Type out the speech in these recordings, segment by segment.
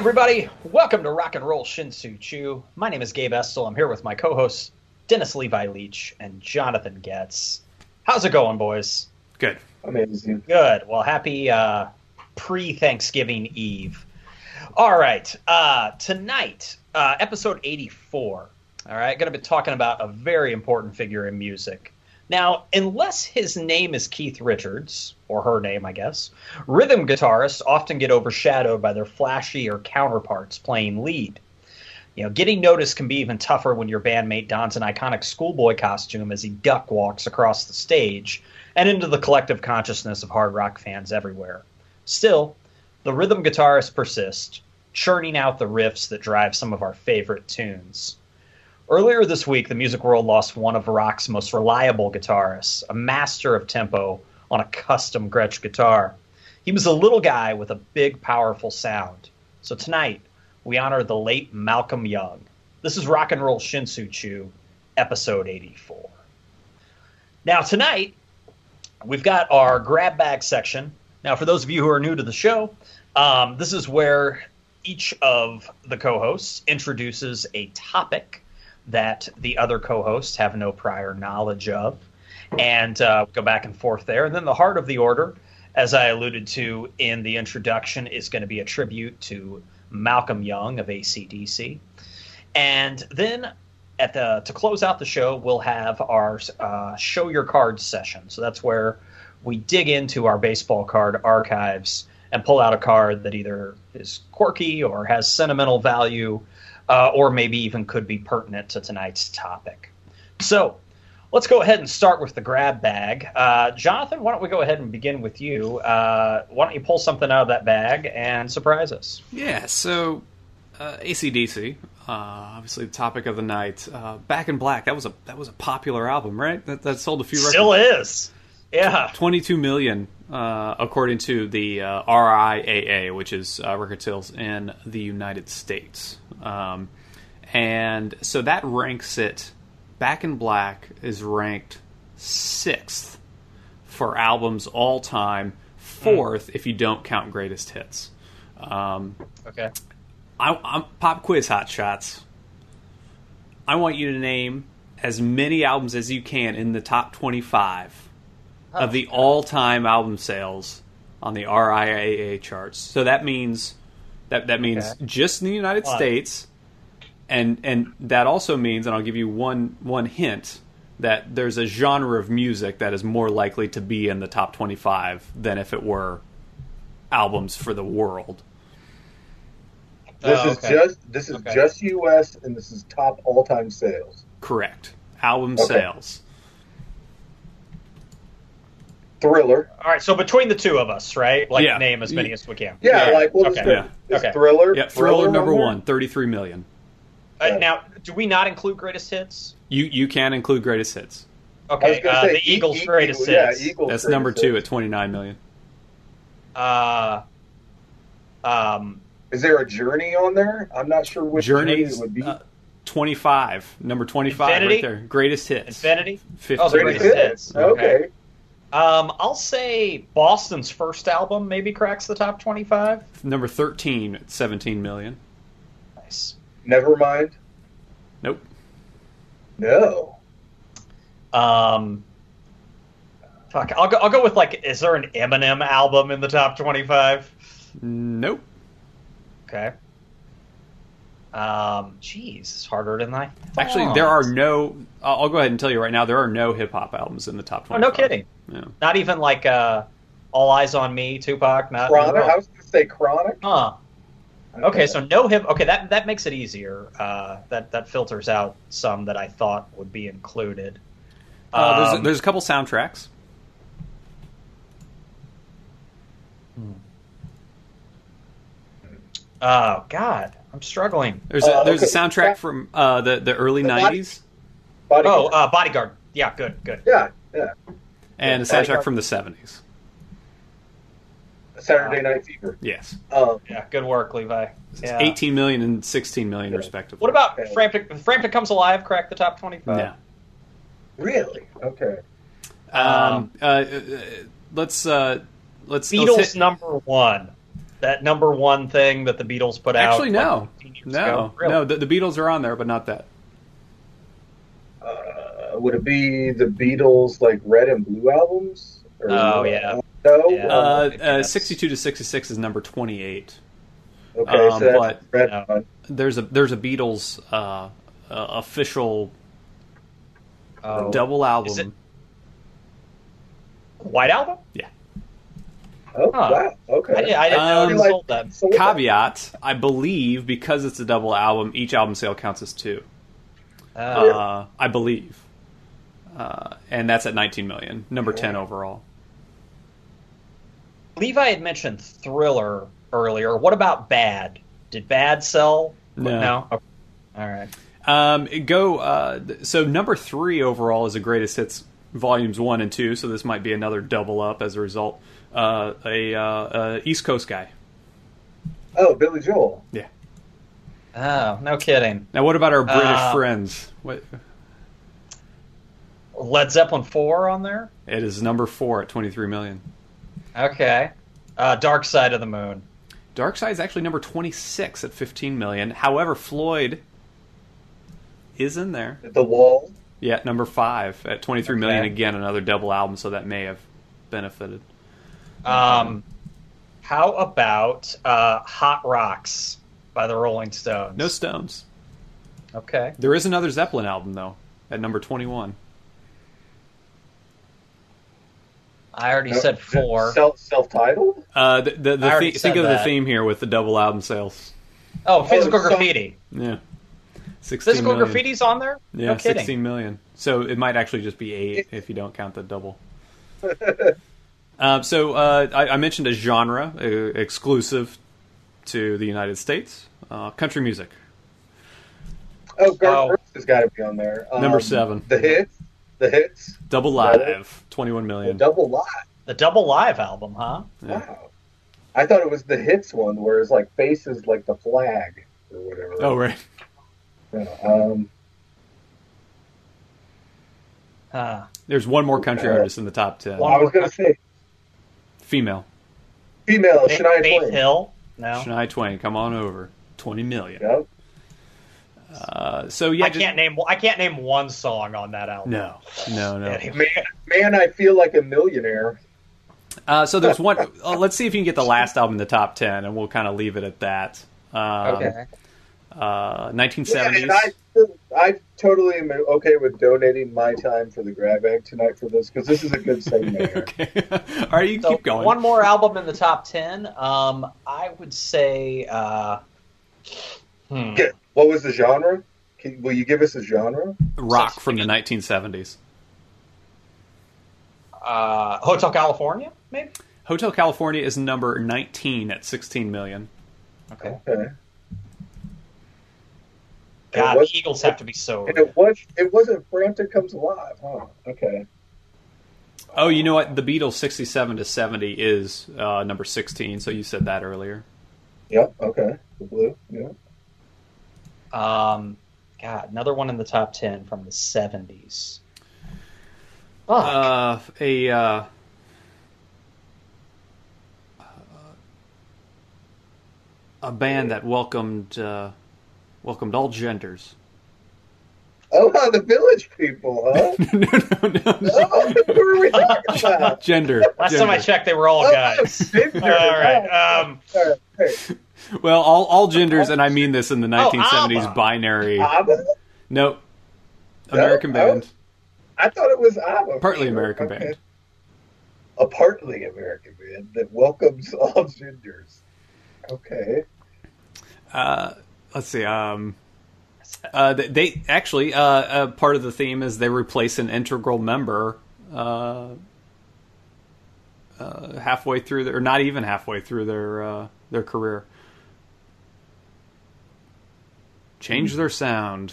everybody. Welcome to Rock and Roll Shinsu Chu. My name is Gabe Estel. I'm here with my co hosts, Dennis Levi Leach and Jonathan Getz. How's it going, boys? Good. Amazing. Good. Well, happy uh, pre Thanksgiving Eve. All right. Uh, tonight, uh, episode 84. All right. Going to be talking about a very important figure in music. Now, unless his name is Keith Richards, or her name, I guess, rhythm guitarists often get overshadowed by their flashy or counterparts playing lead. You know, getting noticed can be even tougher when your bandmate dons an iconic schoolboy costume as he duck walks across the stage and into the collective consciousness of hard rock fans everywhere. Still, the rhythm guitarists persist, churning out the riffs that drive some of our favorite tunes. Earlier this week, the music world lost one of rock's most reliable guitarists, a master of tempo on a custom Gretsch guitar. He was a little guy with a big, powerful sound. So tonight, we honor the late Malcolm Young. This is Rock and Roll Shinsu Chu, episode 84. Now, tonight, we've got our grab bag section. Now, for those of you who are new to the show, um, this is where each of the co hosts introduces a topic that the other co hosts have no prior knowledge of, and uh, go back and forth there. And then the heart of the order, as I alluded to in the introduction, is going to be a tribute to Malcolm Young of ACDC. And then at the to close out the show, we'll have our uh, show your cards session. So that's where we dig into our baseball card archives and pull out a card that either is quirky or has sentimental value, uh, or maybe even could be pertinent to tonight's topic. So let's go ahead and start with the grab bag. Uh, Jonathan, why don't we go ahead and begin with you? Uh, why don't you pull something out of that bag and surprise us? Yeah, so uh, ACDC, uh, obviously the topic of the night. Uh, Back in Black, that was a that was a popular album, right? That, that sold a few records. Still is. Yeah. 22 million, uh, according to the uh, RIAA, which is uh, record sales in the United States. Um, and so that ranks it. Back in Black is ranked sixth for albums all time, fourth if you don't count greatest hits. Um, Okay. I, I'm pop quiz hot shots. I want you to name as many albums as you can in the top 25 of the all-time album sales on the RIAA charts. So that means that that means Okay. just in the United Wow. States, and and that also means, and I'll give you one one hint that there's a genre of music that is more likely to be in the top 25 than if it were albums for the world. This Oh, is just this is Okay. just U.S. and this is top all time sales. Correct. Album Okay. sales. Thriller. All right. So between the two of us, right? Like Yeah. name as many as we can. Yeah, Yeah. like well, Okay. okay. Yeah. Is Okay. Thriller. Yeah, Thriller number on one, 33 million. Uh, now, do we not include greatest hits? You you can include greatest hits. Okay. Uh, say the E- Eagles' E- greatest yeah, hits. Eagles That's greatest number two hits. at 29 million. Uh, um, Is there a Journey on there? I'm not sure which Journey it would be. uh, 25, number 25 Infinity? right there. Greatest hits. Infinity. 50 Oh, Greatest greatest hits. hits. Okay. Okay. Um, I'll say Boston's first album maybe cracks the top twenty-five. Number 13 at 17 million. Nice. Never mind. Nope. No. Um, fuck. I'll go. I'll go with like. Is there an Eminem album in the top twenty-five? Nope. Okay. Um, jeez, it's harder than I. Actually, there are no. I'll I'll go ahead and tell you right now. There are no hip hop albums in the top Oh, 25. no kidding. Yeah. Not even like uh, All Eyez on Me, Tupac. Not. Chronic. I was going to say Chronic. Huh. Okay, so no hip. Okay, that that makes it easier. Uh, that that filters out some that I thought would be included. Uh, there's, a, Um, there's a couple soundtracks. oh God, I'm struggling. There's a, Uh, there's okay. a soundtrack from uh, the the early The 90s Body Oh, uh, Bodyguard. Yeah, good, good. yeah, yeah. And a soundtrack Bodyguard. from the 70s. Saturday Night Fever. Yes. Um, Yeah, good work, Levi. It's Yeah. 18 million and 16 million Yeah. respectively. What about Okay. Frampton? Frampton Comes Alive crack the top twenty-five. Yeah. really? Okay. Um, uh, uh, let's uh, let's let's Beatles hit- number one. That number one thing that the Beatles put out. Actually, no, like, no. Really? no. The, the Beatles are on there, but not that. Uh, would it be the Beatles like Red and Blue albums? Or, Oh, yeah. No. Yeah. Uh, uh, 62 to 66 is number 28. okay, um, so but- Red No. one. There's a there's a Beatles uh, uh, official Oh. double album. Is it- White Album? Yeah. Oh Huh. wow. Okay. I, did, I didn't know Um, Like- sold that. So Caveat: I believe because it's a double album, each album sale counts as two. Oh. Uh, I believe, uh, and that's at 19 million, number 10 overall. Levi had mentioned Thriller earlier. What about Bad? Did Bad sell? No. Okay. All right. Um, go. Uh, so number three overall is the greatest hits volumes one and two. So this might be another double up as a result. Uh, a uh, uh, East Coast guy. Oh, Billy Joel. Yeah. Oh, no kidding. Now, what about our British Uh, friends? What, Led Zeppelin 4 on there? it is number four at 23 million. Okay. Uh, Dark Side of the Moon. Dark Side is actually number 26 at 15 million. However, Floyd is in there. The Wall. Yeah, number five at 23 million. Okay. Again, another double album, so that may have benefited. Um, how about uh, Hot Rocks by the Rolling Stones? No Stones. Okay. There is another Zeppelin album though, at number 21. I already said four. Self self-titled. Uh, the, the, the I the- said think of the theme here with the double album sales. Oh, Physical Oh, so- Graffiti. Yeah, 16 Physical million. Graffiti's on there? Yeah, no kidding. 16 million. So it might actually just be eight if you don't count the double. Uh, so uh, I, I mentioned a genre uh, exclusive to the United States, uh, country music. Oh, Garth Oh. Brooks has got to be on there. Um, Number seven. The hits. The hits. Double live, 21 million. Double Live. The double live album, huh? Yeah. Wow. I thought it was the hits one where it's like faces like the flag or whatever. Oh right. Yeah, um, Huh. There's one more country Uh, artist in the top 10. I was going to say Female. female Faith, Shania Faith Twain. Hill? No. Shania Twain, come on over. 20 million. Yep. Uh, so yeah, I just- can't name I can't name one song on that album. No, no, no. Man, man, I feel like a millionaire. Uh, so there's one. Uh, let's see if you can get the last album in the top ten, and we'll kind of leave it at that. Um, Okay. Uh, 1970s. and I, I totally am okay with donating my time for the grab bag tonight for this because this is a good segment. here. okay. All right, you So keep going. one more album in the top ten. Um, I would say. Uh, hmm. Okay, What was the genre? Can, will you give us a genre? Rock from the 1970s. Uh, Hotel California, maybe. Hotel California is number 19 at 16 million. Okay. Okay. God, what- the Eagles have to be so. And it was it wasn't Frampton Comes Alive, huh? Okay. Oh, you know what? The Beatles 67 to 70 is uh, number 16. So you said that earlier. Yep. Okay. The blue. Yeah. Um, God, another one in the top ten from the seventies. Uh, a uh, a band that welcomed uh, welcomed all genders. Oh, the village people, huh? no, no, no, no. oh, what are we talking about? Gender. Last gender. time I checked, they were all Oh, guys. gender. all right. Um, All right. Hey, Well, all all genders, and I mean this in the 1970s ABBA. binary. ABBA? Nope. American No, I band. was- I thought it was ABBA. Partly for sure. American Okay. band. A partly American band that welcomes all genders. Okay. Uh, let's see. Um, uh, they, they actually uh, uh, part of the theme is they replace an integral member uh, uh, halfway through their, or not even halfway through their uh, their career. Change their sound.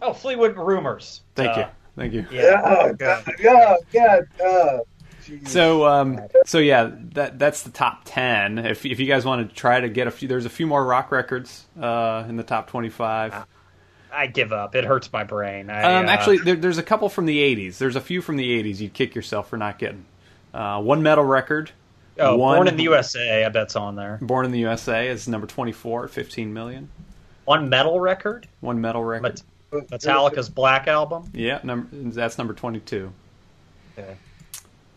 oh, Fleetwood Rumors. Thank Uh, you, thank you. Yeah. Yeah. Oh, God. Yeah. Yeah. Uh. So, um, so yeah, that that's the top ten. If if you guys want to try to get a few, there's a few more rock records uh, in the top twenty-five. I give up. It hurts my brain. I, Um, uh, actually, there, there's a couple from the '80s. There's a few from the '80s you'd kick yourself for not getting. Uh, one metal record, Oh, One- Born in the USA, I bet's on there. Born in the USA is number 24 15 million. One metal record, One metal record. Met- Metallica's Black Album. yeah, number that's number 22. Okay.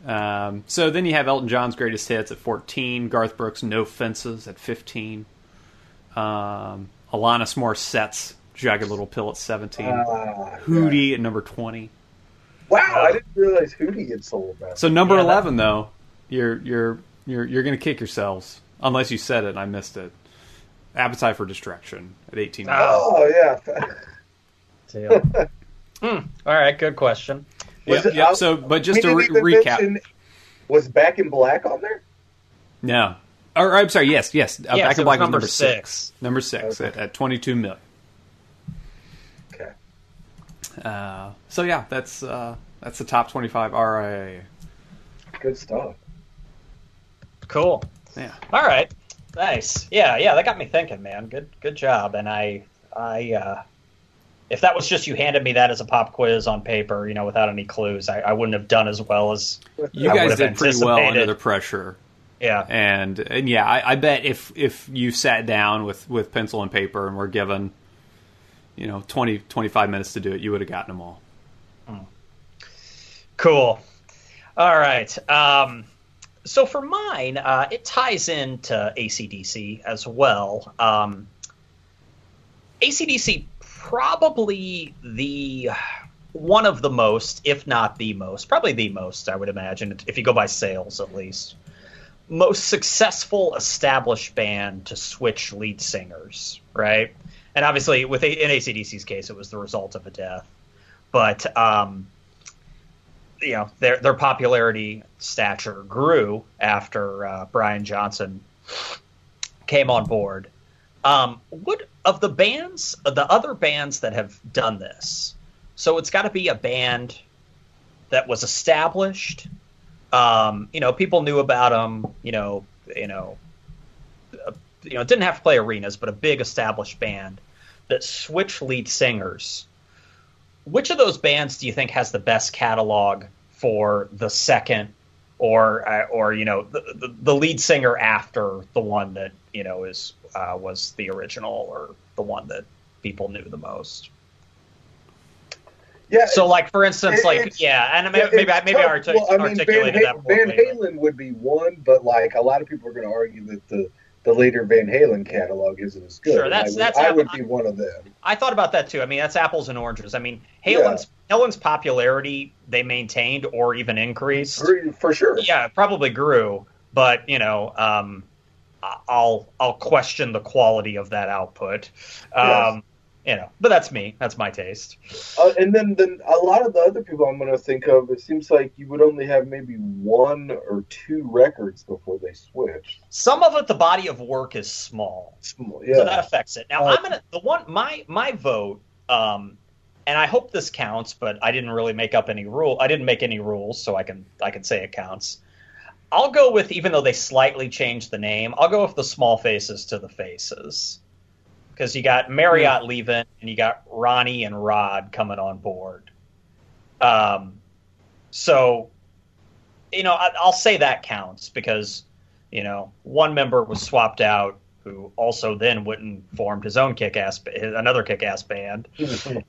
Um, so then you have Elton John's greatest hits at 14, Garth Brooks' No Fences at 15, um, Alanis Morissette's Jagged Little Pill at 17, Ah, Hootie at number 20. Wow, I didn't realize Hootie had sold that. So number Yeah, that- 11 though, you're you're you're you're going to kick yourselves unless you said it and I missed it. Appetite for Destruction at 18. Ah. oh yeah, Deal. Hmm. All right, good question. Yeah, it- yeah, so but just We to re- even recap. mention- was Back in Black on there? No. Or I'm sorry, yes, yes. Uh, Yes, Back it in was Black was number number 6. six. Number 6 Okay. at, at 22 million. Okay. Uh, so yeah, that's uh, that's the top 25 RIA. Good stuff. Cool. Yeah. All right. Nice. Yeah, yeah, that got me thinking, man. Good good job. And I I uh if that was just you handed me that as a pop quiz on paper, you know, without any clues, I, I wouldn't have done as well as You I guys did pretty well under the pressure. yeah. And and yeah, I, I bet if if you sat down with, with pencil and paper and were given, you know, 20, 25 minutes to do it, you would have gotten them all. Cool. All right. Um, so for mine, uh, it ties into ACDC as well. Um, ACDC probably the one of the most, if not the most, probably the most, I would imagine, if you go by sales at least, most successful established band to switch lead singers, right? And obviously, with in ACDC's case, it was the result of a death. But um, you know their their popularity stature grew after uh, Brian Johnson came on board. Um, what of the bands, the other bands that have done this? So it's got to be a band that was established. Um, you know, people knew about them. You know, you know, uh, you know, it didn't have to play arenas, but a big established band that switched lead singers which of those bands do you think has the best catalog for the second or uh, or you know the, the, the lead singer after the one that you know is uh, was the original or the one that people knew the most Yeah. so like for instance it- like yeah and maybe maybe maybe I, artic- Well, I mean, articulated Van, that Van Halen would be one, but like a lot of people are going to argue that the the later Van Halen catalog isn't as good. Sure, that's- I would, that's I would be one of them. I thought about that too. I mean, that's apples and oranges. I mean, Halen's Helen's popularity they maintained or even increased. For- For sure. yeah, probably grew, but you know, um, I'll I'll question the quality of that output. Um, You know, but that's me. That's my taste. Uh, and then, then a lot of the other people I'm going to think of, it seems like you would only have maybe one or two records before they switch. Some of it, the body of work is small, Small- so that affects it. Now, Uh, I'm gonna the one my my vote, um, and I hope this counts, but I didn't really make up any rule. I didn't make any rules, so I can I can say it counts. I'll go with even though they slightly changed the name. I'll go with the small faces to the faces because you got Marriott leaving and you got Ronnie and Rod coming on board. Um, so you know I, I'll say that counts because you know one member was swapped out who also then went and formed his own kick-ass another kick-ass band.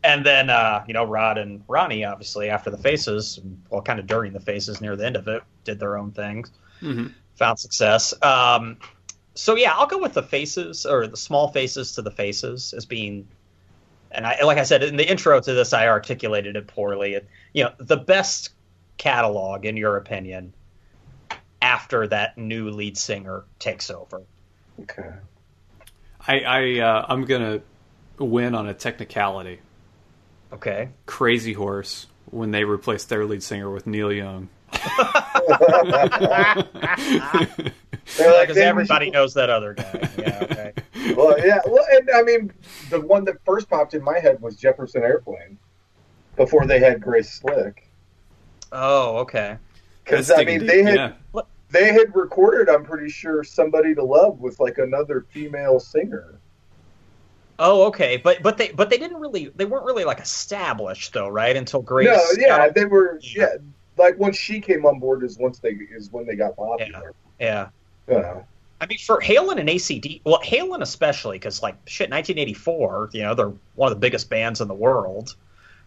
And then uh, you know Rod and Ronnie obviously after the faces well kind of during the faces near the end of it did their own things. Mhm. found success. Um, so yeah I'll go with the faces or the small faces to the faces as being and I like I said in the intro to this I articulated it poorly it, you know the best catalog in your opinion after that new lead singer takes over Okay. I, I uh, I'm gonna win on a technicality. okay Crazy Horse when they replaced their lead singer with Neil Young. They're like, because "Then everybody knows that other guy yeah okay Well, yeah. Well, and I mean, the one that first popped in my head was Jefferson Airplane before they had Grace Slick. oh okay Because I mean, they had yeah. they had recorded, I'm pretty sure, "Somebody to Love" with like another female singer. Oh, okay, but but they but they didn't really they weren't really like established though, right? Until Grace. no, yeah, they were. Yeah. Yeah, like once she came on board is once they is when they got popular. Yeah. Yeah. I mean, for Halen and ACD, well, Halen especially, because like shit, 1984, you know, they're one of the biggest bands in the world,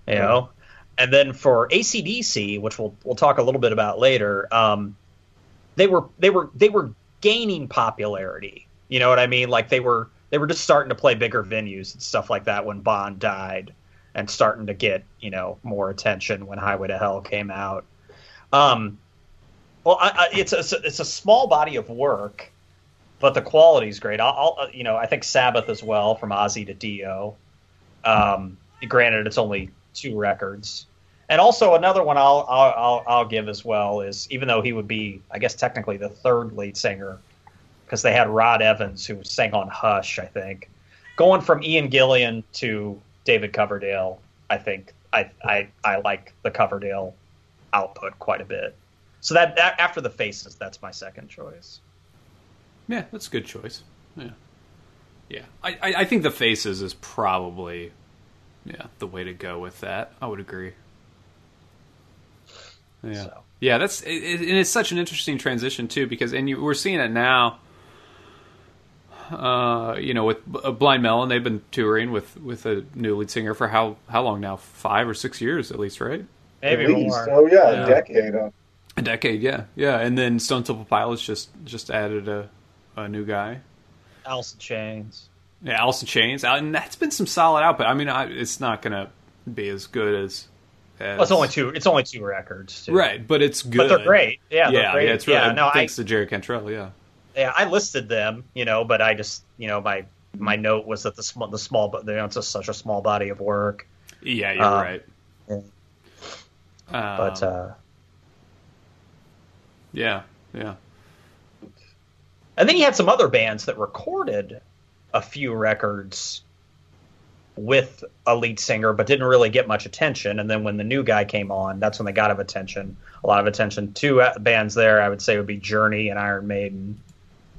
you Yeah. know, and then for ACDC, which we'll we'll talk a little bit about later, um, they were they were they were gaining popularity. You know what I mean? Like they were they were just starting to play bigger venues and stuff like that when Bon died, and starting to get you know more attention when Highway to Hell came out. Um, well, I, I, it's a it's a small body of work, but the quality's great. I'll, I'll you know I think Sabbath as well from Ozzy to Dio. Um, granted, it's only two records, and also another one I'll, I'll I'll I'll give as well is even though he would be I guess technically the third lead singer because they had Rod Evans who sang on Hush I think going from Ian Gillan to David Coverdale I think I I I like the Coverdale output quite a bit. So that, that after the faces, that's my second choice. Yeah, that's a good choice. Yeah, yeah. I, I, I think the faces is probably yeah the way to go with that. I would agree. Yeah, So. yeah. That's it, it, and it's such an interesting transition too because and you, we're seeing it now. Uh, you know, with B- uh, Blind Melon, they've been touring with with a new lead singer for how how long now? Five or six years at least, right? Maybe At least. more. Oh yeah, Yeah. a decade. Uh, A decade, yeah, yeah. And then Stone Temple Pilots just just added a a new guy. Alice in Chains. Yeah, Alice in Chains, Uh, and that's been some solid output. I mean, I, it's not going to be as good as, as Well, it's only two. It's only two records, too. right, but it's good. But they're great. Yeah, they're yeah, great. yeah, it's really yeah, no, I, thanks to Jerry Cantrell. Yeah, yeah, I listed them, you know, but I just, you know, my my note was that the small, the small, but you know, it's just such a small body of work. yeah, you're Um, right. yeah. Um, But uh, yeah, yeah, and then you had some other bands that recorded a few records with a lead singer, but didn't really get much attention. And then when the new guy came on, that's when they got of attention, a lot of attention. Two uh, bands there, I would say, would be Journey and Iron Maiden,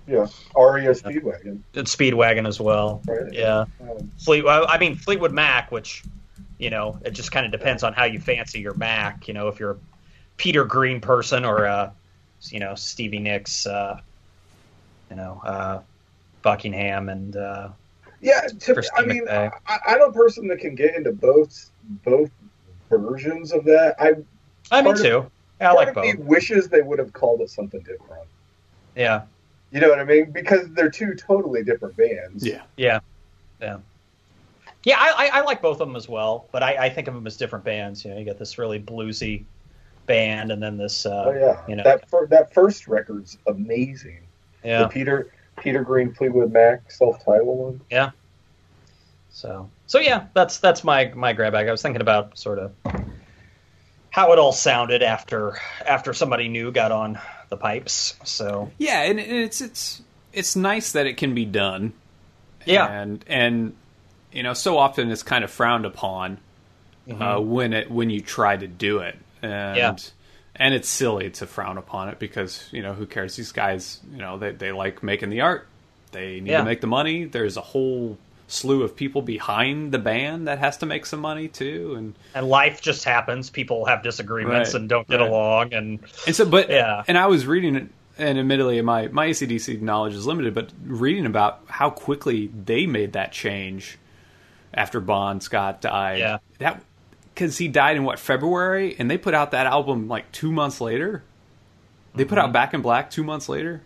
yeah, REO Speedwagon. and Speedwagon as well. Right. Yeah. Um, Fleet. I mean Fleetwood Mac, which you know it just kind of depends on how you fancy your Mac. You know, if you're a Peter Green person or a you know Stevie Nicks, uh, you know uh, Buckingham and uh, yeah, to, Christine I mean, McVie. I, I'm a person that can get into both both versions of that. I I me Part of- too. Yeah, I like of me both. wishes they would have called it something different. Yeah, You know what I mean? Because they're two totally different bands. yeah. yeah, yeah. Yeah, I, I, I like both of them as well, but I, I think of them as different bands. You know, you got this really bluesy band, and then this. Uh, Oh yeah, You know. that fir- that first record's amazing. yeah. The Peter Peter Green Fleetwood Mac self-titled one. Yeah. So so yeah, that's that's my my grab bag. I was thinking about sort of how it all sounded after after somebody new got on the pipes. So Yeah, and and it's it's it's nice that it can be done. Yeah. and and you know, so often it's kind of frowned upon uh, when it when you try to do it, and Yeah. and it's silly to frown upon it because you know who cares? These guys, you know, they they like making the art. They need Yeah. to make the money. There's a whole slew of people behind the band that has to make some money too, and and life just happens. People have disagreements Right, and don't get right. along, and And so, but Yeah. and I was reading it, and admittedly, my my ACDC knowledge is limited, but reading about how quickly they made that change after Bon Scott died. Yeah. that because he died in what February, and they put out that album like two months later. They put out Back in Black two months later.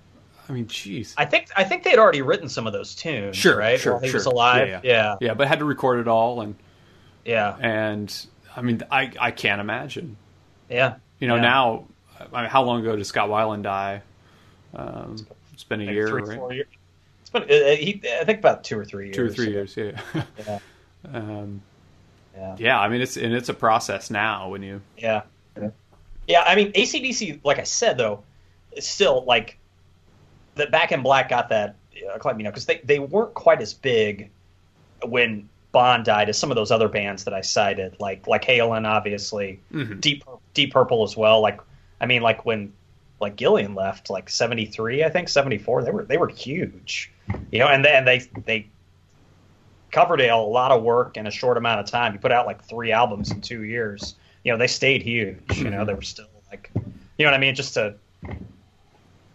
I mean, jeez. Mm-hmm. I think I think they had already written some of those tunes. Sure, right? sure, While he sure. was alive. Yeah, Yeah, Yeah, but had to record it all, and yeah, and I mean, I I can't imagine. yeah. You know, Yeah. now, I mean, how long ago did Scott Weiland die? Um, it's been a year, three, right? four years. It's been uh, uh, he, I think about two or three years. two or three years. Yeah. Yeah, um, yeah. yeah. I mean, it's and it's a process now when you. Yeah. Yeah. I mean ACDC, like I said though, is still like that back in black got that uh, you know, because they, they weren't quite as big when Bon died as some of those other bands that I cited, like like Halen, obviously, Mhm. Deep Deep Purple as well. Like I mean, like when like Gillan left, like seventy three, I think seventy four, they were they were huge, you know, and then they they Coverdale a lot of work in a short amount of time. You put out like three albums in two years. You know, they stayed huge. You know, they were still like, you know what I mean? Just to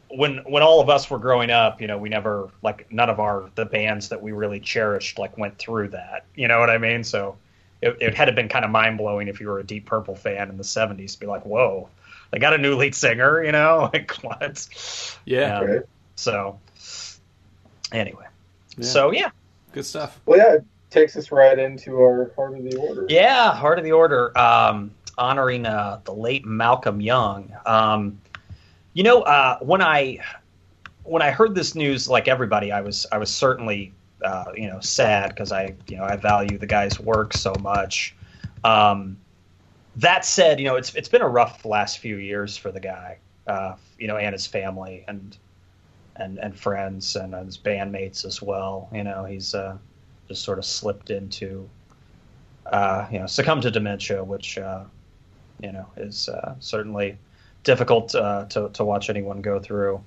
when when all of us were growing up, you know, we never like none of our the bands that we really cherished like went through that. You know what I mean? So it, it had to been kind of mind blowing if you were a Deep Purple fan in the '70s to be like, whoa, they got a new lead singer. You know, like what? Yeah. Um, Right. So anyway, Yeah. so yeah, Good stuff. Well, yeah, it takes us right into our heart of the order. Yeah, Heart of the Order, um, honoring uh, the late Malcolm Young. Um, you know, uh, when I when I heard this news, like everybody, I was I was certainly uh, you know sad because I you know I value the guy's work so much. Um, that said, you know it's it's been a rough last few years for the guy, uh, you know, and his family and and and friends and his bandmates as well. You know, he's uh, just sort of slipped into uh, you know, succumbed to dementia, which uh, you know is uh, certainly difficult uh, to to watch anyone go through.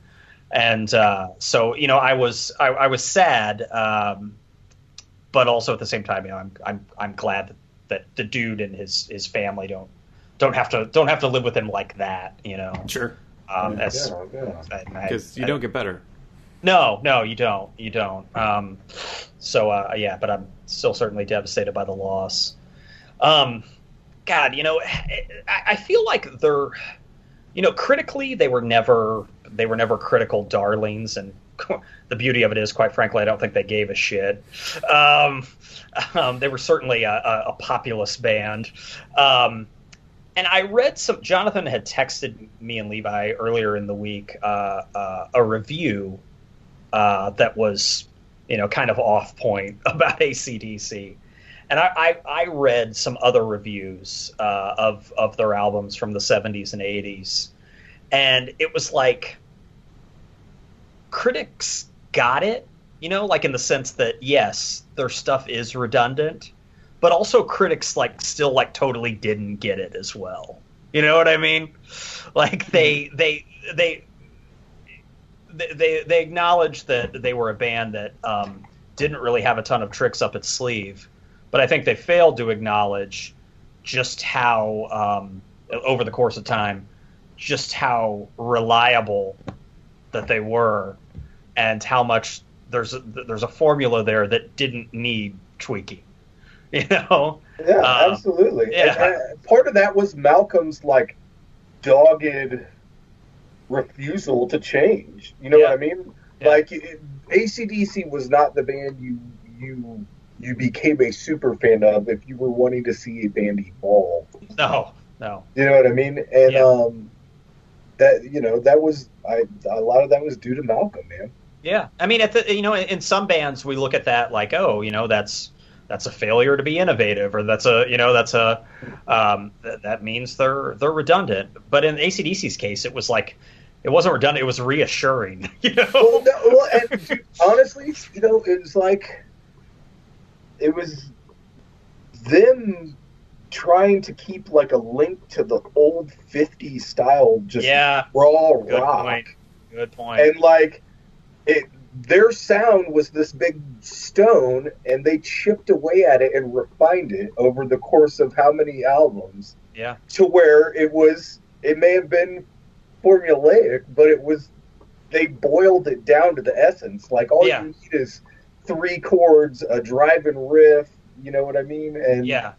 And uh, so, you know, I was I, I was sad, um, but also at the same time, you know, I'm I'm I'm glad that, that the dude and his his family don't don't have to don't have to live with him like that, you know. Sure. Um, yeah, as, yeah. I- I- Because you I- don't get better. no, no, you don't. You don't. Um, so uh, yeah, but I'm still certainly devastated by the loss. Um, God, you know, I, I feel like they're, you know, critically they were never they were never critical darlings, and the beauty of it is, quite frankly, I don't think they gave a shit. Um, um, they were certainly a, a, a populist band. Um, and I read some. Jonathan had texted me and Levi earlier in the week uh, uh, a review uh, that was, you know, kind of off point about ACDC. And I, I, I read some other reviews uh, of of their albums from the '70s and '80s, and it was like critics got it, you know, like in the sense that yes, their stuff is redundant, but also critics like still like totally didn't get it as well. You know what I mean? Like they they they they they acknowledged that they were a band that um, didn't really have a ton of tricks up its sleeve, but I think they failed to acknowledge just how um, over the course of time, just how reliable that they were, and how much there's a, there's a formula there that didn't need tweaking. You know? Yeah, Uh, absolutely. yeah. And, part of that was Malcolm's like dogged refusal to change. You know Yeah. what I mean? Yeah. Like ACDC was not the band you you you became a super fan of if you were wanting to see a band evolve. No, no. You know what I mean? And Yeah. um, that you know that was I a lot of that was due to Malcolm, man. Yeah, I mean, at the you know, in, in some bands we look at that like, oh, you know, that's that's a failure to be innovative, or that's a you know, that's a um, th- that means they're they're redundant. But in ACDC's case, it was like it wasn't redundant; it was reassuring. You know? Well, no, well and honestly, you know, it was like it was them trying to keep like a link to the old 50s style just yeah, raw good rock point. Good point. and like it their sound was this big stone and they chipped away at it and refined it over the course of how many albums yeah, to where it was it may have been formulaic but it was they boiled it down to the essence like all Yeah. you need is three chords a driving riff you know what i mean and yeah,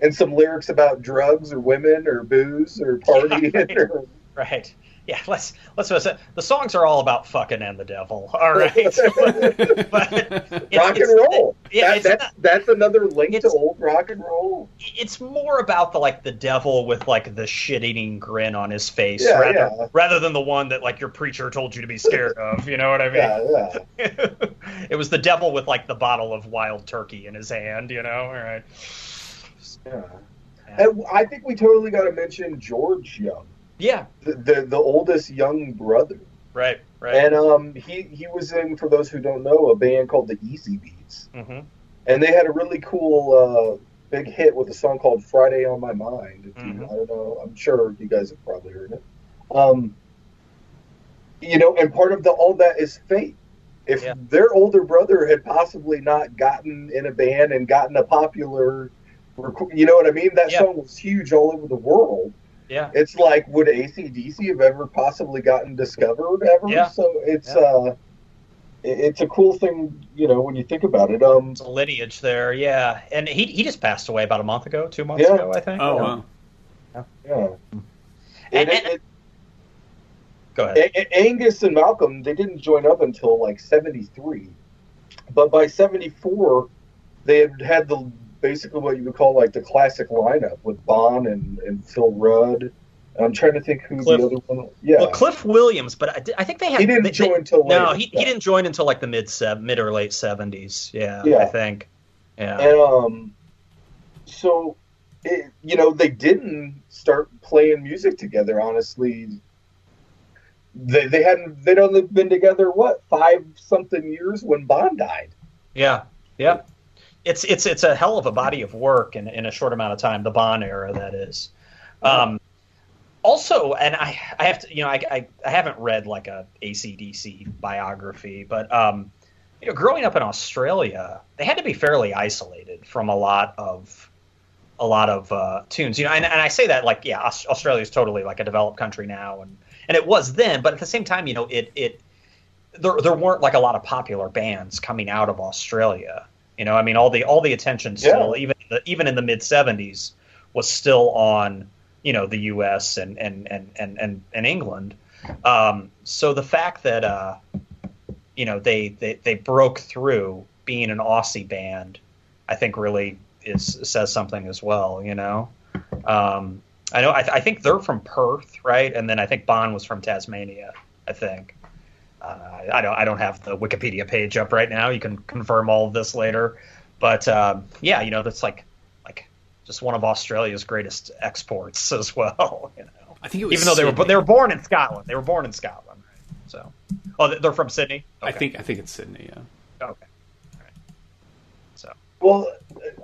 and some lyrics about drugs or women or booze or partying right. or right. Yeah, let's let's it. The songs are all about fucking and the devil. All right, but it's- rock and roll. yeah, That- that's not- that's another link to old rock and roll. It's more about the like the devil with like the shit-eating grin on his face Yeah, rather yeah. rather than the one that like your preacher told you to be scared of you know what i mean? Yeah yeah. It was the devil with like the bottle of wild turkey in his hand you know? All right. Yeah. And i think we totally got to mention george young yeah the, the the oldest young brother right right And um, he he was in, for those who don't know, a band called the Easy Beats, hmm and they had a really cool uh, big hit with a song called "Friday on My Mind." If you. I don't know, I'm sure you guys have probably heard it. Um, you know, and part of the all that is fate. If Yeah. their older brother had possibly not gotten in a band and gotten a popular, you know what I mean? That Yeah. song was huge all over the world. Yeah. It's like would ACDC have ever possibly gotten discovered ever? Yeah. So it's Yeah. uh, it's a cool thing, you know, when you think about it. Um, There's a lineage there, yeah. And he he just passed away about a month ago, two months Yeah. ago, I think. Oh, Yeah. wow. yeah. And- And it- and- it- Go ahead. A- A- Angus and Malcolm, they didn't join up until like '73, but by '74, they had had the basically what you would call like the classic lineup with Bon and, and Phil Rudd. I'm trying to think who Cliff. the other one. Yeah, Well, Cliff Williams, but I, I think they had he didn't they- join until. No, he, Yeah. he didn't join until like the mid mid or late seventies. Yeah, Yeah. I think. Yeah. And um, so it, you know they didn't start playing music together. Honestly, they they hadn't they'd only been together what five something years when Bon died. Yeah, yeah. It's it's it's a hell of a body of work in in a short amount of time. The Bon era, that is. Um, also, and I I have to you know I, I I haven't read like a ACDC biography, but um, you know, growing up in Australia, they had to be fairly isolated from a lot of a lot of uh, tunes. You know, and, and I say that like yeah, Australia is totally like a developed country now, and and it was then, but at the same time, you know, it it there there weren't like a lot of popular bands coming out of Australia. You know, I mean, all the all the attention still, even the, even in the mid '70s, was still on you know the U.S. and and and and and, and England. Um, so the fact that uh, you know they, they they broke through being an Aussie band, I think really is says something as well. You know, um, I know I, th- I think they're from Perth, right? And then I think Bon was from Tasmania. I think. Uh, I don't. I don't have the Wikipedia page up right now. You can confirm all of this later, but um, yeah, you know that's like like just one of Australia's greatest exports as well. You know, I think it was even though they were Sydney. they were born in Scotland, they were born in Scotland. Right? So, oh, they're from Sydney. I think I think it's Sydney. Yeah. Okay. All right. So Well,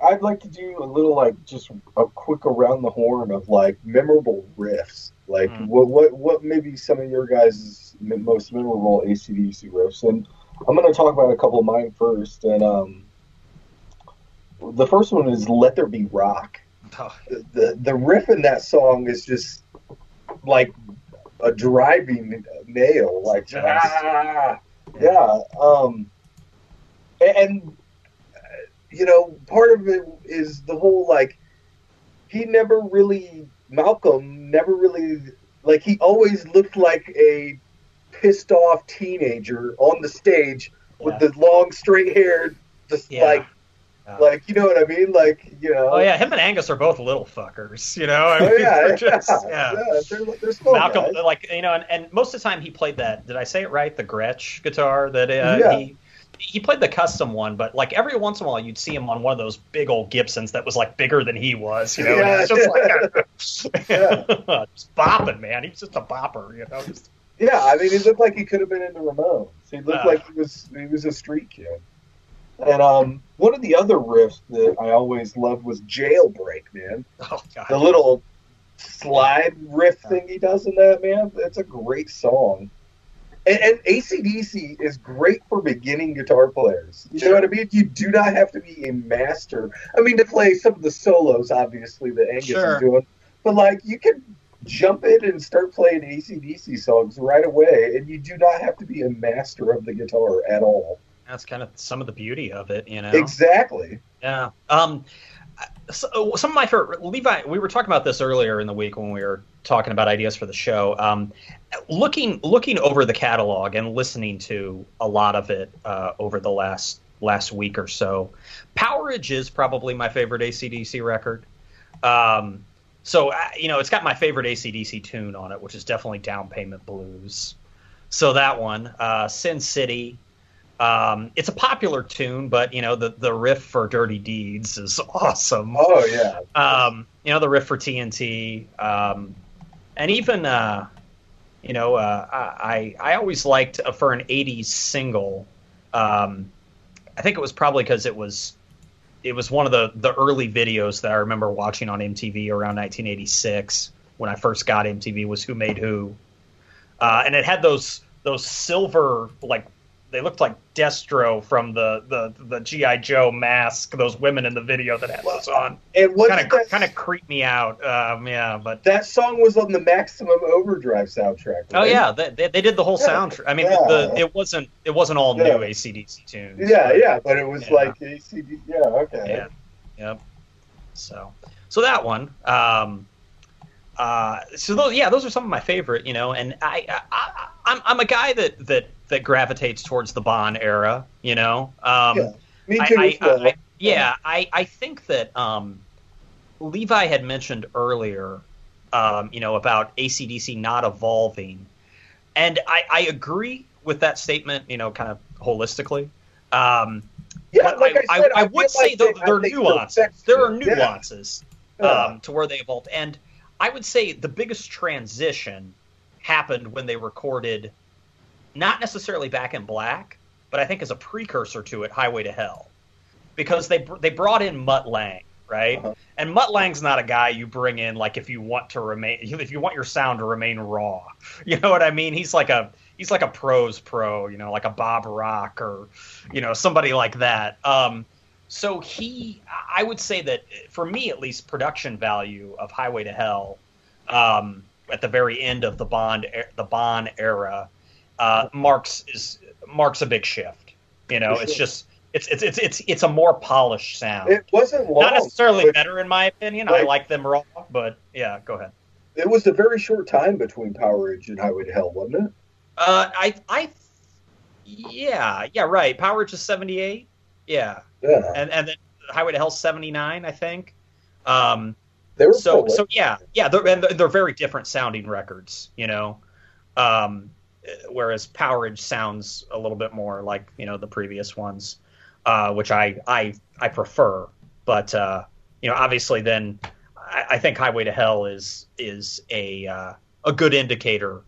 I'd like to do a little like just a quick around the horn of like memorable riffs. Like Mm. what what what maybe some of your guys' most memorable ACDC riffs, and I'm going to talk about a couple of mine first. And um, the first one is "Let There Be Rock." oh, The, the the riff in that song is just like a driving nail. Like Nice. ah, yeah. Um, and, and uh, you know, part of it is the whole like he never really Malcolm never really like he always looked like a pissed off teenager on the stage with the long straight hair, just Yeah. like Yeah. like you know what I mean, like you know. oh yeah, him and Angus are both little fuckers. You know, I Oh, mean, yeah, they're yeah, just, yeah. yeah. They're, they're Malcolm, guys. like you know, and, and most of the time he played that. Did I say it right? The Gretsch guitar that uh, Yeah. he he played the custom one, but like every once in a while you'd see him on one of those big old Gibsons that was like bigger than he was. You know, Yeah, just like Yeah. just bopping, man. He's just a bopper. You know, Just- Yeah, I mean, he looked like he could have been in the Ramones. He looked Uh. like he was he was a street kid. And um, one of the other riffs that I always loved was "Jailbreak," man. oh god, The little slide riff thing he does in that, man. It's a great song. And, and ACDC is great for beginning guitar players. You know what I mean? You do not have to be a master. I mean, to play some of the solos, obviously, that Angus Sure. is doing. But, like, you can jump in and start playing ACDC songs right away, and you do not have to be a master of the guitar at all. that's kind of some of the beauty of it. You know, Exactly. Yeah. Um, so, some of my favorite Levi. We were talking about this earlier in the week when we were talking about ideas for the show. Um, looking looking over the catalog and listening to a lot of it uh, over the last last week or so. Powerage is probably my favorite ACDC record. Um, so uh, you know, it's got my favorite ACDC tune on it, which is definitely Down Payment Blues. So that one, uh, Sin City. Um, it's a popular tune, but you know the the riff for Dirty Deeds is awesome. Oh, yeah. Um, you know the riff for TNT, um, and even uh, you know uh, I I always liked uh, for an '80s single. Um, I think it was probably because it was it was one of the the early videos that I remember watching on MTV around 1986 when I first got MTV was Who Made Who, uh, and it had those those silver like they looked like Destro from the the the GI Joe mask. Those women in the video that had those on And what kind of kind of creeped me out. Um, yeah, but that song was on the Maximum Overdrive soundtrack. oh yeah, they, they, they did the whole Yeah, soundtrack. I mean, yeah. the, it wasn't it wasn't all Yeah. new ACDC tunes. Yeah, but- yeah, but it was Yeah. like ACD. Yeah, okay. Yeah. Yep. So, so that one. Um, uh, so those, yeah, those are some of my favorite. You know, and I, I, I I'm, I'm a guy that that that gravitates towards the Bon era. You know. Um, Yeah, Me too. I, well. I, yeah, I, I think that um, Levi had mentioned earlier, um, you know, about ACDC not evolving, and I, I agree with that statement. You know, kind of holistically. Um, yeah, like I, said, I, would say like there, they- there are nuances. There are nuances Yeah. um, to where they evolved, and I would say the biggest transition happened when they recorded, not necessarily Back in Black, but I think as a precursor to it, Highway to Hell, because they they brought in Mutt Lange, right? Uh-huh. And Mutt Lange's not a guy you bring in like if you want to remain if you want your sound to remain raw. You know what I mean? He's like a he's like a pros pro, you know, like a Bob Rock or you know somebody like that. Um, so he, I would say that for me at least, production value of Highway to Hell um, at the very end of the Bon the Bon era uh, marks is marks a big shift. You know, it's just it's it's it's it's it's a more polished sound. It wasn't long. Not necessarily but better in my opinion. I like them raw, but yeah, go ahead. It was a very short time between Powerage and Highway to Hell, wasn't it? Uh, I I yeah yeah right. Power just seventy eight. Yeah, Yeah. and and then Highway to Hell seventy nine, I think. Um, They were so so yeah yeah they're, and they're very different sounding records you know um, whereas powerage sounds a little bit more like you know the previous ones uh, which i i i prefer but uh, you know obviously then I, I think highway to hell is is a uh, a good indicator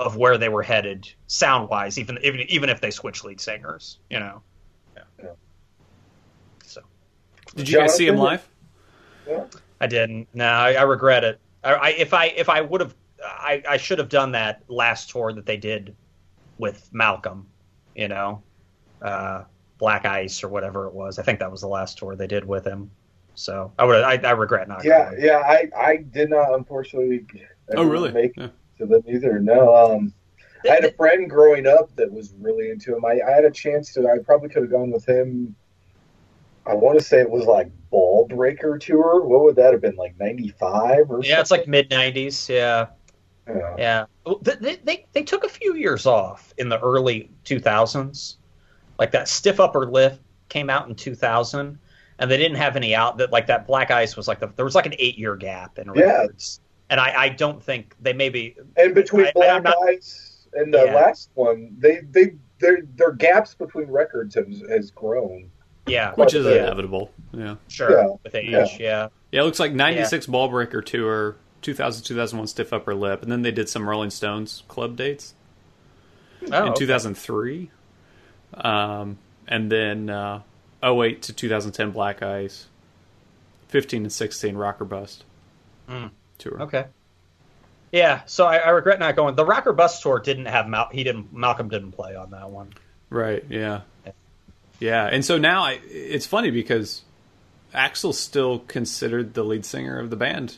of where they were headed sound wise even even even if they switch lead singers you know yeah. Yeah. so Did you guys see him Jonathan? live? I didn't. No, I, I regret it. I, I if I if I would have, I, I should have done that last tour that they did with Malcolm. You know, uh, Black Ice or whatever it was. I think that was the last tour they did with him. So I would. I, I regret not. Yeah, going. yeah. I, I did not unfortunately. Oh, really? Make Yeah. it to them either. No. Um, I had a friend growing up that was really into him. I, I had a chance to. I probably could have gone with him. I want to say it was like Ballbreaker tour. What would that have been like ninety five or? Yeah, it's like mid '90s. Yeah, something? Yeah. yeah. They, they they took a few years off in the early 2000s. Like that Stiff Upper Lip came out in 2000, and they didn't have any out. That like that Black Ice was like the, there was like an eight year gap in Yeah. records. And I, I don't think they maybe And between I- I- Black I'm not- Ice and the Yeah. last one, they they their their gaps between records has, has grown. yeah Which is Yeah. inevitable. Yeah. sure Yeah. with age Yeah. yeah Yeah, it looks like 96 Ballbreaker Tour, 2000 2001 Stiff Upper Lip, and then they did some Rolling Stones club dates oh, in okay. 2003. Um, and then uh, 08 to 2010 Black Ice, 15 and 16 Rock or Bust Mm. tour. okay yeah so I, I regret not going the Rock or Bust tour didn't have Mal- he didn't malcolm didn't play on that one Right. Yeah. Yeah. And so now I, it's funny because Axl's still considered the lead singer of the band.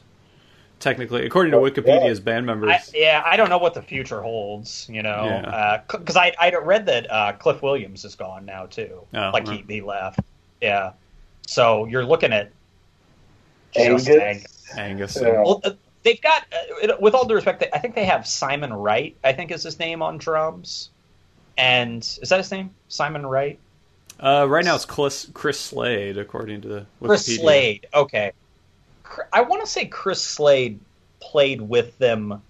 Technically, according to Wikipedia's yeah. band members. I, yeah i don't know what the future holds you know Yeah. because i i read that uh, cliff williams is gone now too Oh, like right. he, he left yeah so you're looking at just Angus. Angus. Angus. Yeah. Well, uh, they've got, uh, with all due respect, I think they have Simon Wright. I think is his name on drums, and is that his name? Simon Wright, Uh, right now it's Chris, Chris Slade, according to the Wikipedia. Chris Slade. Okay, Cr- I want to say Chris Slade played with them,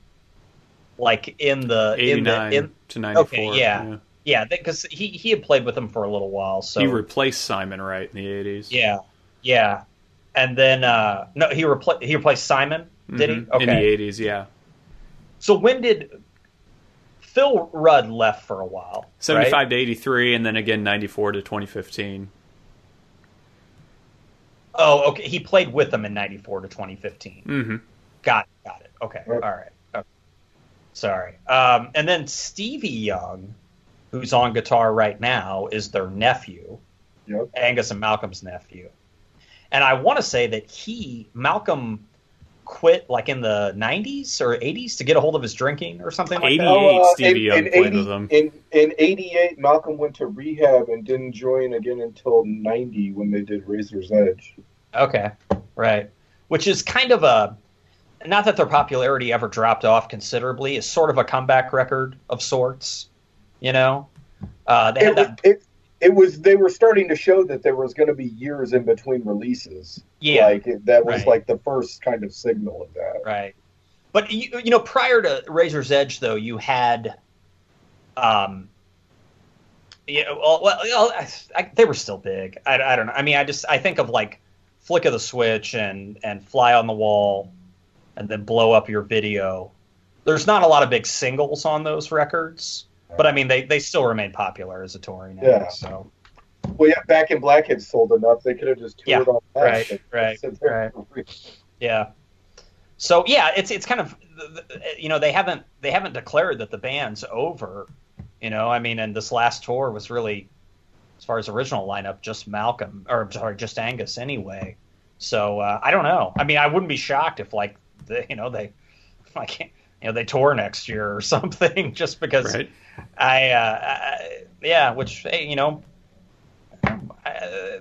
like in the in 89 the in, to 94. Okay, yeah. yeah, because he he had played with them for a little while. So He replaced Simon Wright in the 80s. yeah, yeah, and then uh no, he replaced he replaced Simon. Did he? Mhm. Okay. In the 80s, yeah. So when did Phil Rudd left for a while? 75 right? to 83, and then again 94 to 2015. Oh, okay. He played with them in '94 to 2015. hmm Got it. Got it. Okay. Right. All right. Okay. Sorry. Um, and then Stevie Young, who's on guitar right now, is their nephew, Yep. Angus and Malcolm's nephew. And I want to say that he, Malcolm, quit like in the 90s or 80s to get a hold of his drinking or something like 80? that. Oh, uh, Stevie Young played with them. In, in 88, Malcolm went to rehab and didn't join again until 90 when they did Razor's Edge. Okay, right. Which is kind of a not that their popularity ever dropped off considerably. It's sort of a comeback record of sorts. You know, uh, they had It, was- that. it, it was they were starting to show that there was going to be years in between releases. Yeah, like that was Right. like the first kind of signal of that. right. But you, you know, prior to Razor's Edge, though, you had, um, yeah, well, well, I, I, they were still big. I, I don't know. I mean, I just I think of like Flick of the Switch and and Fly on the Wall, and then Blow Up Your Video. There's not a lot of big singles on those records, but I mean, they they still remain popular as a touring act. Yeah. So Well, yeah, back in Black had sold enough they could have just toured Yeah, on that. right, right, right. Yeah. So yeah, it's it's kind of you know they haven't they haven't declared that the band's over. You know, I mean, and this last tour was really, as far as original lineup, just Malcolm or sorry, just Angus anyway. So uh, I don't know. I mean, I wouldn't be shocked if like the, you know they like you know they tour next year or something just because Right. I, uh, I yeah, which hey, you know, uh,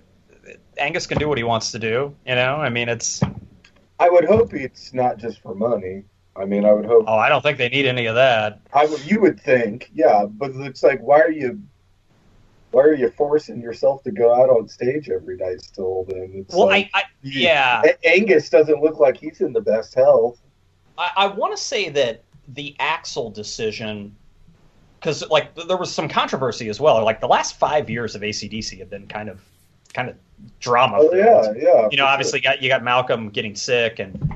Angus can do what he wants to do. You know, I mean, it's I would hope it's not just for money. I mean, I would hope. oh, I don't think they need any of that. I would, you would think, yeah, but it's like, why are you, why are you forcing yourself to go out on stage every night still? Then it's Well, like, I, I yeah, Angus doesn't look like he's in the best health. I, I want to say that the Axl decision, because like there was some controversy as well. Like the last five years of ACDC have been kind of, kind of drama. Oh yeah, yeah. you know, obviously you got you got Malcolm getting sick, and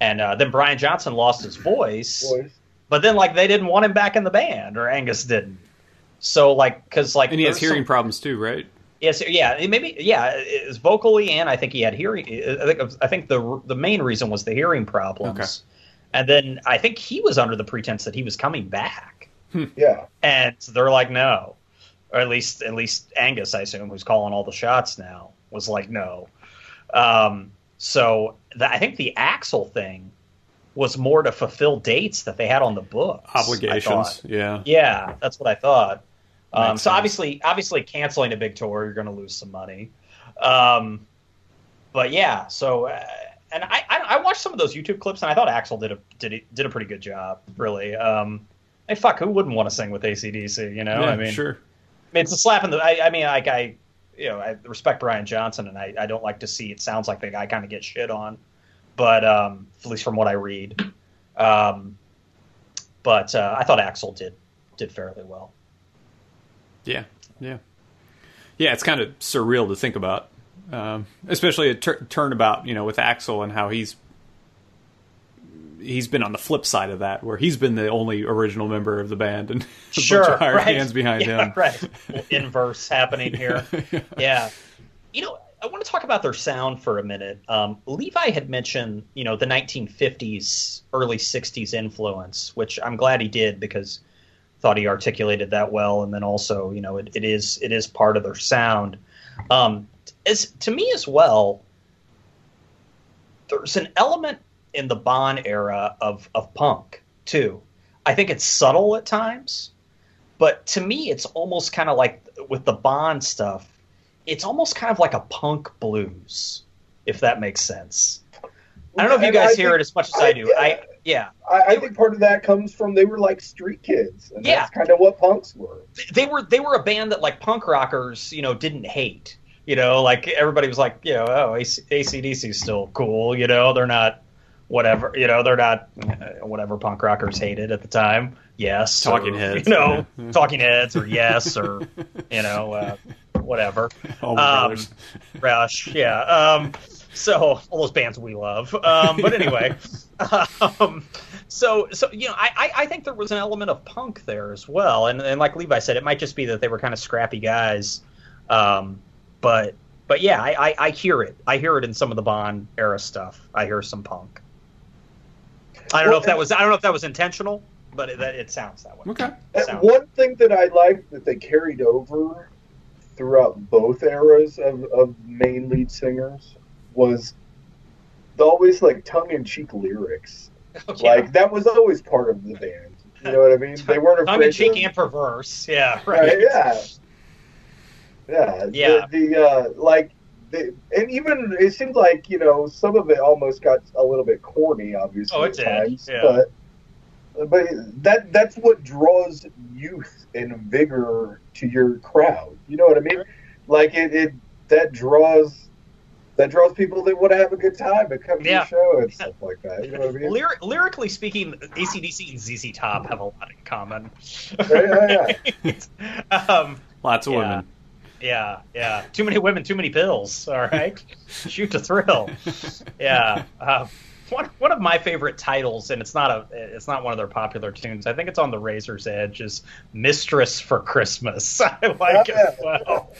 and uh, then Brian Johnson lost his voice. Boys. But then, like, they didn't want him back in the band, or Angus didn't. So, like, because like, And he has hearing some- problems too, right? Yes, yeah, maybe, yeah, it's vocally, and I think he had hearing. I think I think the the main reason was the hearing problems, Okay. And then I think he was under the pretense that he was coming back, Yeah, and they're like, no, or at least at least Angus, I assume, who's calling all the shots now, was like, no. Um, so the, I think the Axl thing was more to fulfill dates that they had on the books. I Obligations. Yeah. Yeah, that's what I thought. Um, so sense. obviously, obviously, canceling a big tour, you're going to lose some money. Um, but yeah, so uh, and I, I I watched some of those YouTube clips, and I thought Axl did a did did a pretty good job, really. Um, hey, fuck, who wouldn't want to sing with ACDC? You know, yeah, I mean, sure. I mean, it's a slap in the. I, I mean, like I, you know, I respect Brian Johnson, and I, I don't like to see it. Sounds like the guy kind of gets shit on, but um, at least from what I read. Um, but uh, I thought Axl did did fairly well. Yeah, yeah, yeah. It's kind of surreal to think about, um, especially a tur- turnabout, you know, with Axl and how he's he's been on the flip side of that, where he's been the only original member of the band and Sure, hired right. hands behind yeah, him. Right, inverse happening here. yeah. You know, I want to talk about their sound for a minute. Um, Levi had mentioned, you know, the 1950s, early 60s influence, which I'm glad he did because thought he articulated that well. And then also, you know, it, it is it is part of their sound. Um, as to me as well, there's an element in the Bon era of of punk too. I think it's subtle at times, but to me, it's almost kind of like with the Bon stuff. It's almost kind of like a punk blues, if that makes sense. I don't know if you guys I hear think- it as much as I do. I yeah, I, I think part of that comes from they were like street kids, and Yeah. that's kind of what punks were. they were they were a band that like punk rockers, you know, didn't hate. You know, like everybody was like, you know, oh, AC- ACDC's still cool. You know, they're not whatever. You know, they're not uh, whatever punk rockers hated at the time. Yes, Talking or, Heads. You know, Yeah. Talking Heads or Yes or you know uh, whatever. Um. Rush, yeah. Um, so all those bands we love. Um, but anyway, um, so so you know, I, I I think there was an element of punk there as well, and and like Levi said, it might just be that they were kind of scrappy guys. Um, but but yeah, I, I I hear it. I hear it in some of the Bon era stuff. I hear some punk. I don't know if that was I don't know if that was intentional. but it, that, it sounds that way. Okay. And one thing that I like that they carried over throughout both eras of, of main lead singers was the always like tongue in cheek lyrics. Oh, yeah. Like that was always part of the band. You know what I mean? They weren't tongue in cheek and perverse. Yeah, right. Right, yeah. Yeah. Yeah. The, the uh like the, and even it seemed like, you know, some of it almost got a little bit corny, obviously. Oh, it at did, times, yeah. But but that that's what draws youth and vigor to your crowd. You know what I mean? Like it, it that draws that draws people that want to have a good time and come to Yeah. your show and stuff like that. You know what I mean? Lyric, lyrically speaking, ACDC and ZZ Top have a lot in common. Yeah, um, Lots of Yeah. women. Yeah, yeah. Too many women, too many pills. All right, shoot to thrill. Yeah. Uh, one, one of my favorite titles, and it's not a, it's not one of their popular tunes. I think it's on the Razor's Edge. Is "Mistress for Christmas." I like it as well.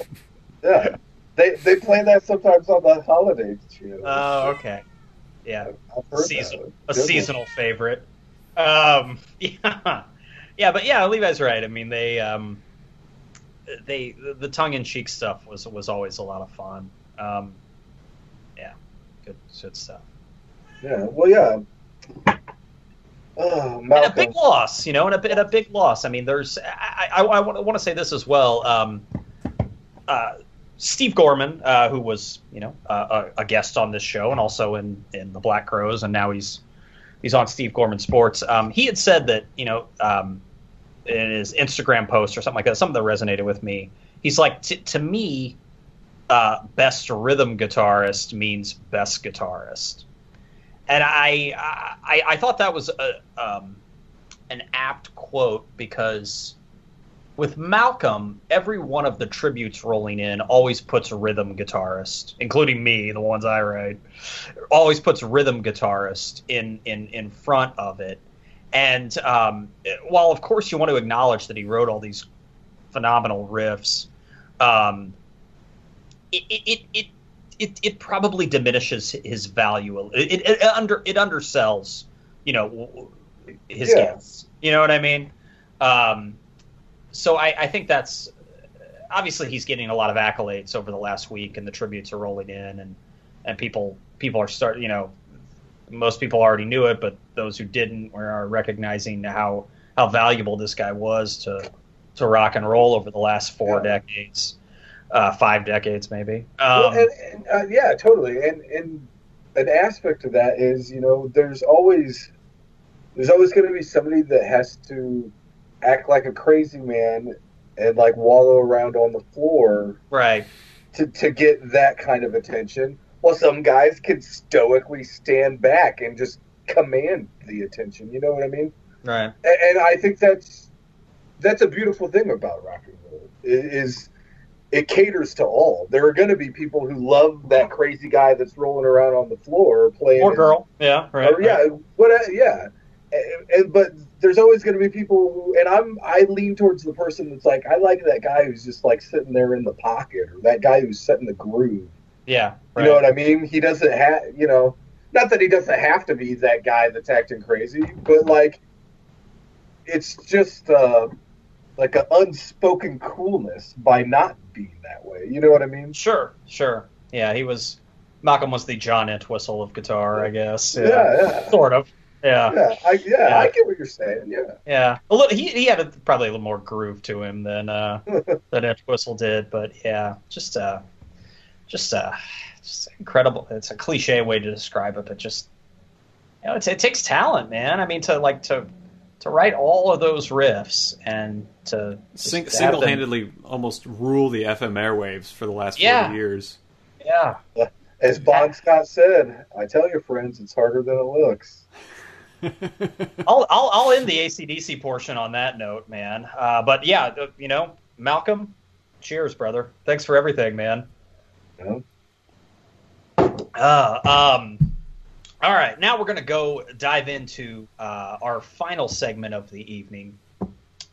Yeah. They they play that sometimes on the holiday show. Oh, okay. Yeah. I've season- a Good one. seasonal favorite. Um, yeah, yeah, but yeah, Levi's right. I mean, they um, they the tongue in cheek stuff was was always a lot of fun. Um, yeah, good good stuff. Yeah. Well, yeah. Oh, And a big loss, you know, and a, and a big loss. I mean, there's I I, I want to say this as well. Um, uh, Steve Gorman, uh, who was you know uh, a, a guest on this show and also in in the Black Crowes, and now he's he's on Steve Gorman Sports. Um, he had said that you know um, in his Instagram post or something like that, something that resonated with me. He's like, to me, uh, best rhythm guitarist means best guitarist, and I I, I thought that was a, um, an apt quote because with Malcolm, every one of the tributes rolling in always puts a rhythm guitarist, including me, the ones I write, always puts rhythm guitarist in in in front of it. And um, while of course you want to acknowledge that he wrote all these phenomenal riffs, um, it, it, it, it it, it probably diminishes his value. It, it, it under it undersells, you know, his Yeah. gifts. You know what I mean? Um, so I, I think that's obviously he's getting a lot of accolades over the last week, and the tributes are rolling in, and and people people are starting. you know most people already knew it, but those who didn't are recognizing how how valuable this guy was to to rock and roll over the last four Yeah. decades, uh, five decades maybe. Well, Um, and, and, uh, yeah, totally. And and an aspect of that is, you know, there's always there's always going to be somebody that has to act like a crazy man and like wallow around on the floor right. to to get that kind of attention. While some guys can stoically stand back and just command the attention. You know what I mean? Right. and, and I think that's that's a beautiful thing about rock and roll is it caters to all. There are going to be people who love that crazy guy that's rolling around on the floor playing, Or girl. Yeah. Right. or yeah, what, uh, yeah. And, and but there's always going to be people who, and I'm I lean towards the person that's like I like that guy who's just like sitting there in the pocket, or that guy who's setting the groove. Yeah. You know what I mean? He doesn't have, you know, not that he doesn't have to be that guy that's acting crazy, but like, it's just uh, like an unspoken coolness by not being that way. You know what I mean? Sure, sure. Yeah, he was. Malcolm was the John Entwistle of guitar, I guess. Yeah, yeah, Sort of. Yeah, yeah. I, yeah, Yeah. I get what you're saying. Yeah, yeah. A little. He, he had a, probably a little more groove to him than uh, than Entwistle did, but yeah, just uh, just uh, just incredible. It's a cliche way to describe it, but just you know, it's, it takes talent, man. I mean, to like to to write all of those riffs and to Sing- single-handedly almost rule the FM airwaves for the last 40 Yeah. years. Yeah, as Bon Scott said, I tell your friends, it's harder than it looks. I'll, I'll I'll end the ACDC portion on that note, man. Uh, but yeah, uh, you know, Malcolm, cheers, brother. Thanks for everything, man. Uh, um, all right, now we're gonna go dive into uh, our final segment of the evening,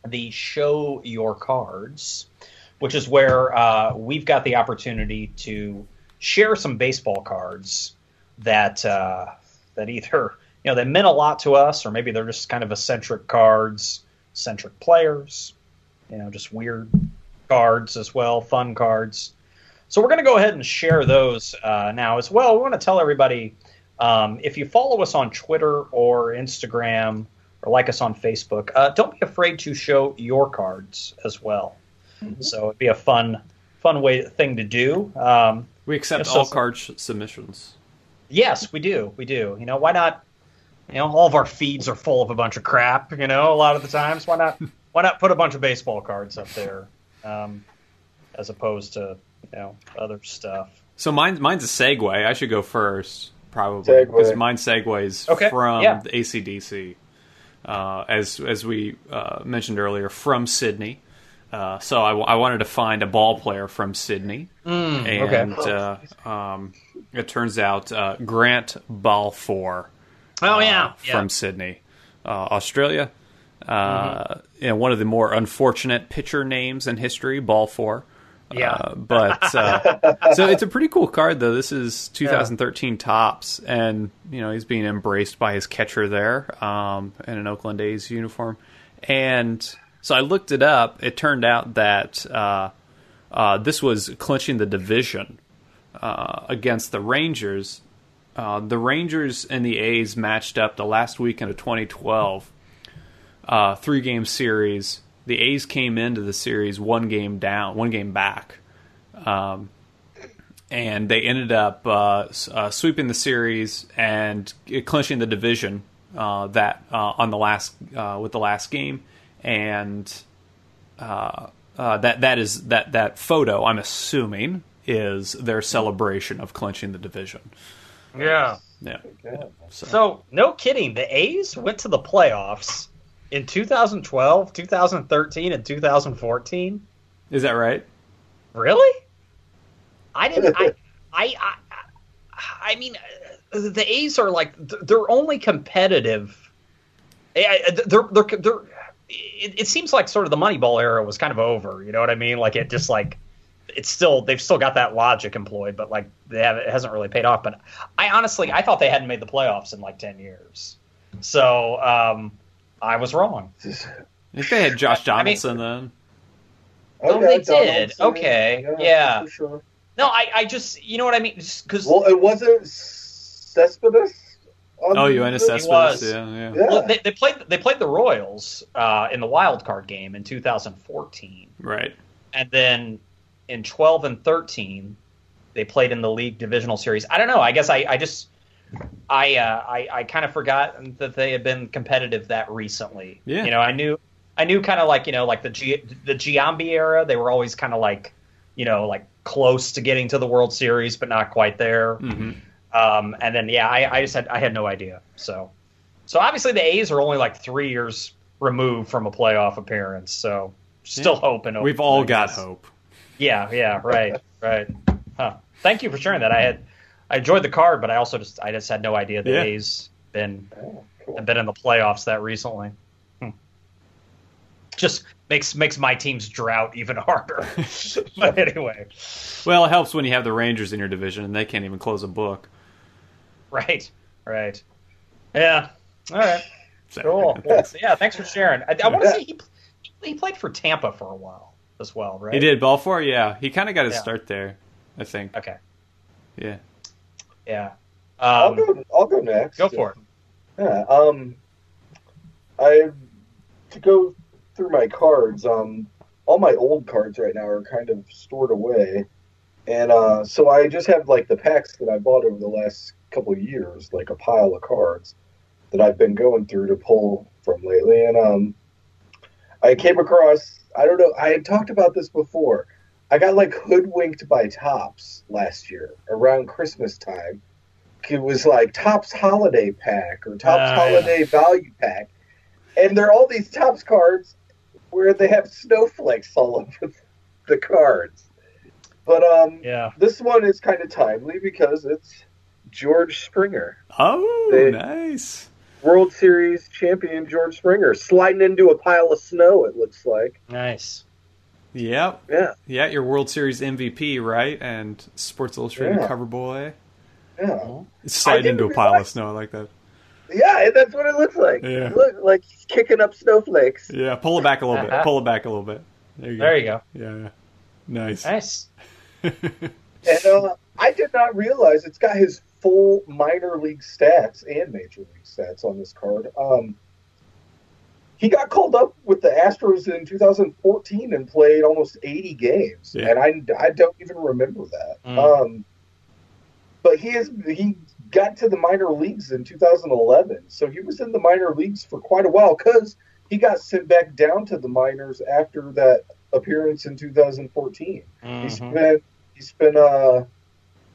the show your cards, which is where uh, we've got the opportunity to share some baseball cards that uh, that either you know they meant a lot to us, or maybe they're just kind of eccentric cards, eccentric players, you know, just weird cards as well, fun cards. So we're going to go ahead and share those uh, now as well. We want to tell everybody um, if you follow us on Twitter or Instagram or like us on Facebook, uh, don't be afraid to show your cards as well. Mm-hmm. So it'd be a fun, fun way thing to do. Um, we accept you know, all so, card submissions. Yes, we do. We do. You know, why not? You know, all of our feeds are full of a bunch of crap. You know, a lot of the times, why not? why not put a bunch of baseball cards up there, um, as opposed to you know other stuff. So mine, mine's a segue. I should go first, probably because mine segues okay. from yeah. ACDC, uh, as as we uh, mentioned earlier, from Sydney. Uh, so I, w- I wanted to find a ball player from Sydney, mm, and okay. uh, um, it turns out uh, Grant Balfour. Oh yeah, uh, from yeah. Sydney, uh, Australia. Mm-hmm. You know, one of the more unfortunate pitcher names in history, Balfour. Yeah, but so it's a pretty cool card though. This is 2013 yeah. Topps, and you know he's being embraced by his catcher there um, in an Oakland A's uniform, and so I looked it up. It turned out that uh, uh, this was clinching the division uh, against the Rangers. Uh, the Rangers and the A's matched up the last weekend of 2012, uh, three game series. The A's came into the series one game down, one game back. Um, and they ended up uh, sweeping the series and clinching the division that on the last with the last game and uh, uh, that that is that that photo. I'm assuming is their celebration of clinching the division. Yeah, yeah. So. so no kidding, the A's went to the playoffs in 2012, 2013, and 2014. Is that right? Really? I didn't. I, I, I, I mean, the A's are like they're only competitive. They're they're they're it, it, seems like sort of the Moneyball era was kind of over. You know what I mean? Like it just like it's still they've still got that logic employed, but like they have it hasn't really paid off. But I honestly I thought they hadn't made the playoffs in like ten years, so um, I was wrong. I think they had Josh Donaldson I mean, then. Oh, they did. Okay, yeah. yeah. Sure. No, I, I just you know what I mean because well, it wasn't Cespedes oh, Yoenis Cespedes. Yeah, yeah. yeah. Well, they, they, played they played the Royals uh, in the wild card game in 2014. Right. And then in 12 and 13, they played in the league divisional series. I don't know. I guess I, I just I, uh, I I kind of forgot that they had been competitive that recently. Yeah. You know, I knew I knew kind of like you know like the G, the Giambi era. They were always kind of like you know like close to getting to the World Series, but not quite there. Mm-hmm. Um, and then yeah, I, I just had I had no idea. So so obviously the A's are only like three years removed from a playoff appearance. So still yeah. hoping. We've all got hope. Yeah, yeah, right, right. Huh. Thank you for sharing that. I had I enjoyed the card, but I also just I just had no idea the yeah. A's been oh, cool. been in the playoffs that recently. Hmm. Just makes makes my team's drought even harder. but anyway, well, it helps when you have the Rangers in your division and they can't even close a book. Right, right. Yeah. All right. Cool. yeah, thanks for sharing. I, I want to say he he played for Tampa for a while as well, right? He did. Balfour, yeah. He kind of got his yeah. start there, I think. Okay. Yeah. Yeah. Um, I'll go. I'll go next. Go for it. Yeah. Um. I to go through my cards. Um. All my old cards right now are kind of stored away, and uh, so I just have like the packs that I bought over the last couple years, like a pile of cards that I've been going through to pull from lately. And um, I came across, I don't know, I had talked about this before. I got like hoodwinked by Topps last year around Christmas time. It was like Topps Holiday Pack or Topps uh, Holiday yeah. Value Pack. And there are all these Topps cards where they have snowflakes all over the cards. But um, yeah, this one is kind of timely because it's George Springer. Oh, the nice. World Series champion George Springer sliding into a pile of snow. It looks like nice. Yep. Yeah. Yeah, your World Series MVP, right? And Sports Illustrated yeah. cover boy. Yeah. Slide into a pile of snow. I like that. Yeah, that's what it looks like. Yeah. Look like he's kicking up snowflakes. Yeah, pull it back a little bit. Pull it back a little bit. There you go. There you go. Yeah, yeah. Nice. Nice. And uh, I did not realize it's got his full minor league stats and major league stats on this card. Um, he got called up with the Astros in 2014 and played almost 80 games, Yeah. and I, I don't even remember that. Mm. Um, but he is he got to the minor leagues in 2011, so he was in the minor leagues for quite a while because he got sent back down to the minors after that appearance in 2014. He Mhm. spent he spent uh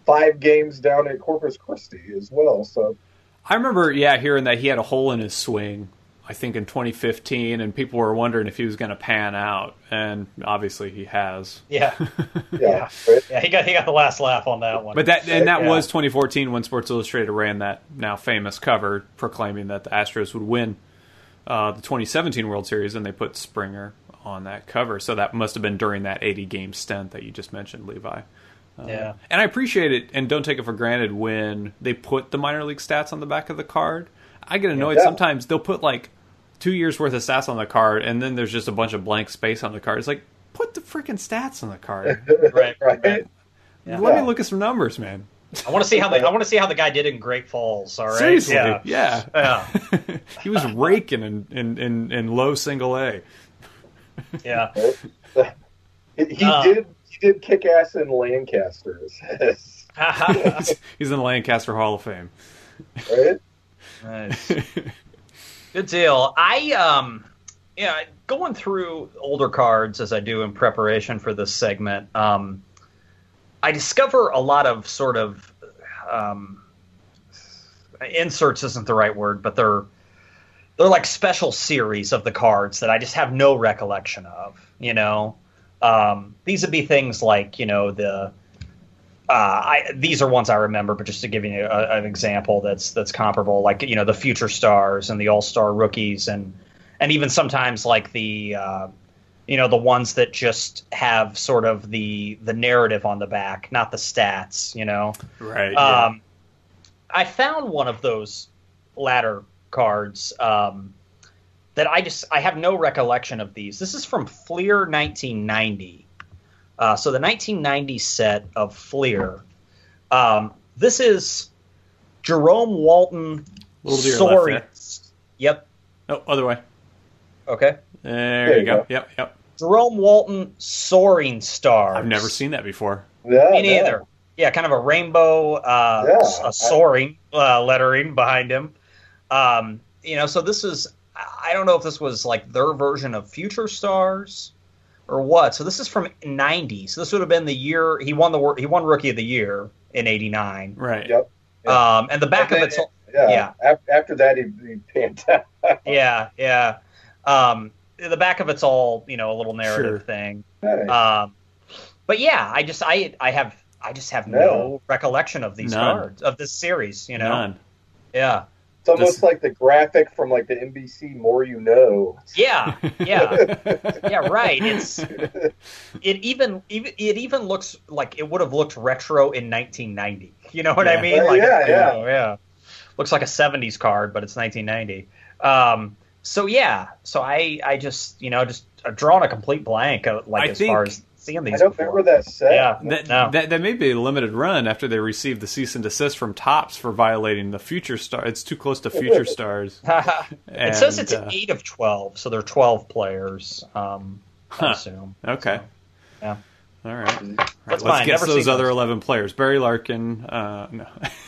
five games down at Corpus Christi as well. So I remember, yeah, hearing that he had a hole in his swing. I think in 2015, and people were wondering if he was going to pan out, and obviously he has. Yeah. yeah, Yeah. he got he got the last laugh on that one. But that and that Yeah. was 2014 when Sports Illustrated ran that now famous cover proclaiming that the Astros would win uh, the 2017 World Series, and they put Springer on that cover. So that must have been during that 80 game stint that you just mentioned, Levi. Uh, Yeah. and I appreciate it, and don't take it for granted when they put the minor league stats on the back of the card. I get annoyed Yeah. sometimes. They'll put like two years worth of stats on the card, and then there's just a bunch of blank space on the card. It's like put the freaking stats on the card. right, Right. right. Yeah. Let me look at some numbers, man. I want to see how the I want to see how the guy did in Great Falls. All right. Seriously, Yeah. yeah. Yeah. he was raking in, in, in, in low single A. Yeah. He, he Uh. did he did kick ass in Lancaster, He's in the Lancaster Hall of Fame. right? nice. Good deal. I um yeah, going through older cards as I do in preparation for this segment, um I discover a lot of sort of um inserts isn't the right word, but they're they're like special series of the cards that I just have no recollection of, you know. Um these would be things like, you know, the I, these are ones I remember, but just to give you a, an example that's that's comparable, like you know the future stars and the all star rookies, and and even sometimes like the uh, you know the ones that just have sort of the the narrative on the back, not the stats. You know, Right. um, I found one of those latter cards um, that I just I have no recollection of these. This is from Fleer 1990. Uh, so the 1990 set of Fleer. Um, this is Jerome Walton Little to your left soaring. there. Yep. oh, other way. Okay. There, There you you go. go. Yep, yep. Jerome Walton soaring stars. I've never seen that before. Yeah, Me yeah. neither. Yeah, kind of a rainbow, uh, Yeah, s- I- a soaring uh, lettering behind him. Um, you know, so this is. I don't know if this was like their version of Future Stars or what. So this is from '90. So this would have been the year he won the he won Rookie of the Year in '89. Right. Yep. Yeah. Um, and the back And of then- it's Yeah. Yeah. After that, he, he panned out. yeah, yeah. Um, the back of it's all you know a little narrative Sure. thing. Nice. Um, but yeah, I just I I have I just have no recollection of these None. cards of this series. You know, None. yeah, It's almost This- like the graphic from like the NBC More You Know. yeah, yeah, yeah. Right. It's it even even it even looks like it would have looked retro in 1990. You know what Yeah. I mean? Uh, Like, yeah, you yeah. know, yeah. Looks like a 70s card, but it's 1990. Um, so yeah, so I I just you know just uh, drawn a complete blank uh, like I as think- far as seeing I don't before. remember that set. Yeah. That, No. that that may be a limited run after they received the cease and desist from Topps for violating the future star. It's too close to future stars. it says it's uh, eight of 12, so there are 12 players. Um, I assume. Okay. Yeah. All right. All right, Let's fine. guess Never those other those. eleven players. Barry Larkin. Uh, no.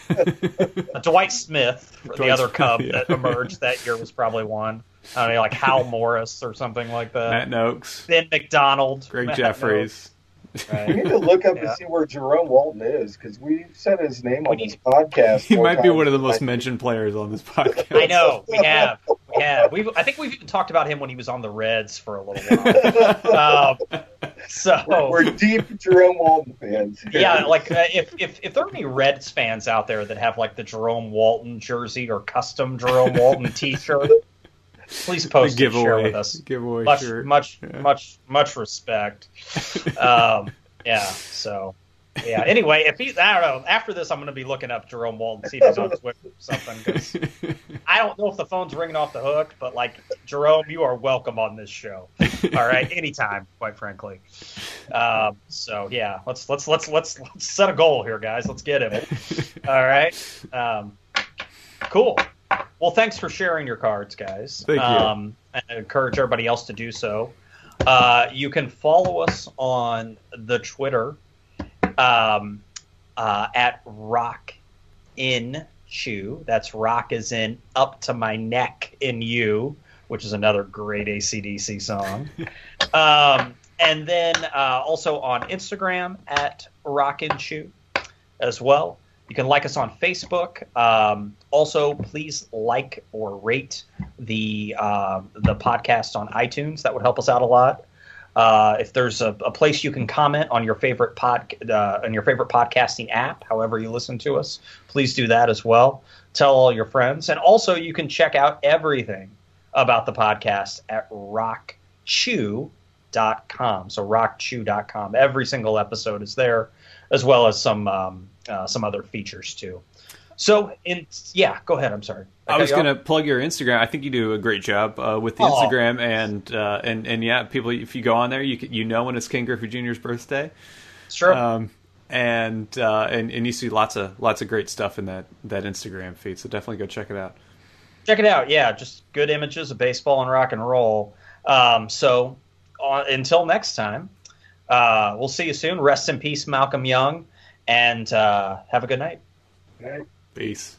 Dwight Smith, the other Smith, Cub yeah. that emerged that year, was probably one. I don't know, like Hal Morris or something like that. Matt Nokes. Ben McDonald, Greg Matt Jefferies. Nokes, We need to look up Yeah. and see where Jerome Walton is because we've said his name on We this podcast. He might be one of the most I- mentioned players on this podcast. I know we have, we have. We've, I think we've even talked about him when he was on the Reds for a little while. um, so We're, we're deep Jerome Walton fans. yeah, like uh, if, if if there are any Reds fans out there that have like the Jerome Walton jersey or custom Jerome Walton T-shirt, please post and share with us. Giveaway Much shirt. much Yeah. much much respect. Um, yeah, so yeah. Anyway, if he's, I don't know. After this, I'm going to be looking up Jerome Walton, see if he's on Twitter or something. I don't know if the phone's ringing off the hook, but like Jerome, you are welcome on this show. All right, anytime, quite frankly. Um, so yeah, let's let's let's let's let's set a goal here, guys. Let's get him. All right. Um, cool. Well, thanks for sharing your cards, guys. Thank you. Um, and I encourage everybody else to do so. Uh, you can follow us on the Twitter um, uh, at Rock in Chew. That's rock is in up to my neck in you, which is another great ACDC song. um, and then uh, also on Instagram at Rock in Chew as well. You can like us on Facebook. Um, also, please like or rate the uh, the podcast on iTunes. That would help us out a lot. Uh, if there's a, a place you can comment on your favorite pod uh, on your favorite podcasting app, however you listen to us, please do that as well. Tell all your friends, and also you can check out everything about the podcast at rockchew.com. So rockchew.com. Every single episode is there, as well as some um, uh, some other features too. So, in yeah, go ahead. I'm sorry. I cut was going to plug your Instagram. I think you do a great job uh, with the Aw. Instagram, and uh, and and yeah, people. If you go on there, you can, you know when it's King Griffey Jr.'s birthday, Sure. um, and uh, and and you see lots of lots of great stuff in that that Instagram feed. So definitely go check it out. check it out. Yeah, just good images of baseball and rock and roll. Um, so uh, until next time, uh, we'll see you soon. Rest in peace, Malcolm Young, and uh, have a good night. Right? Peace.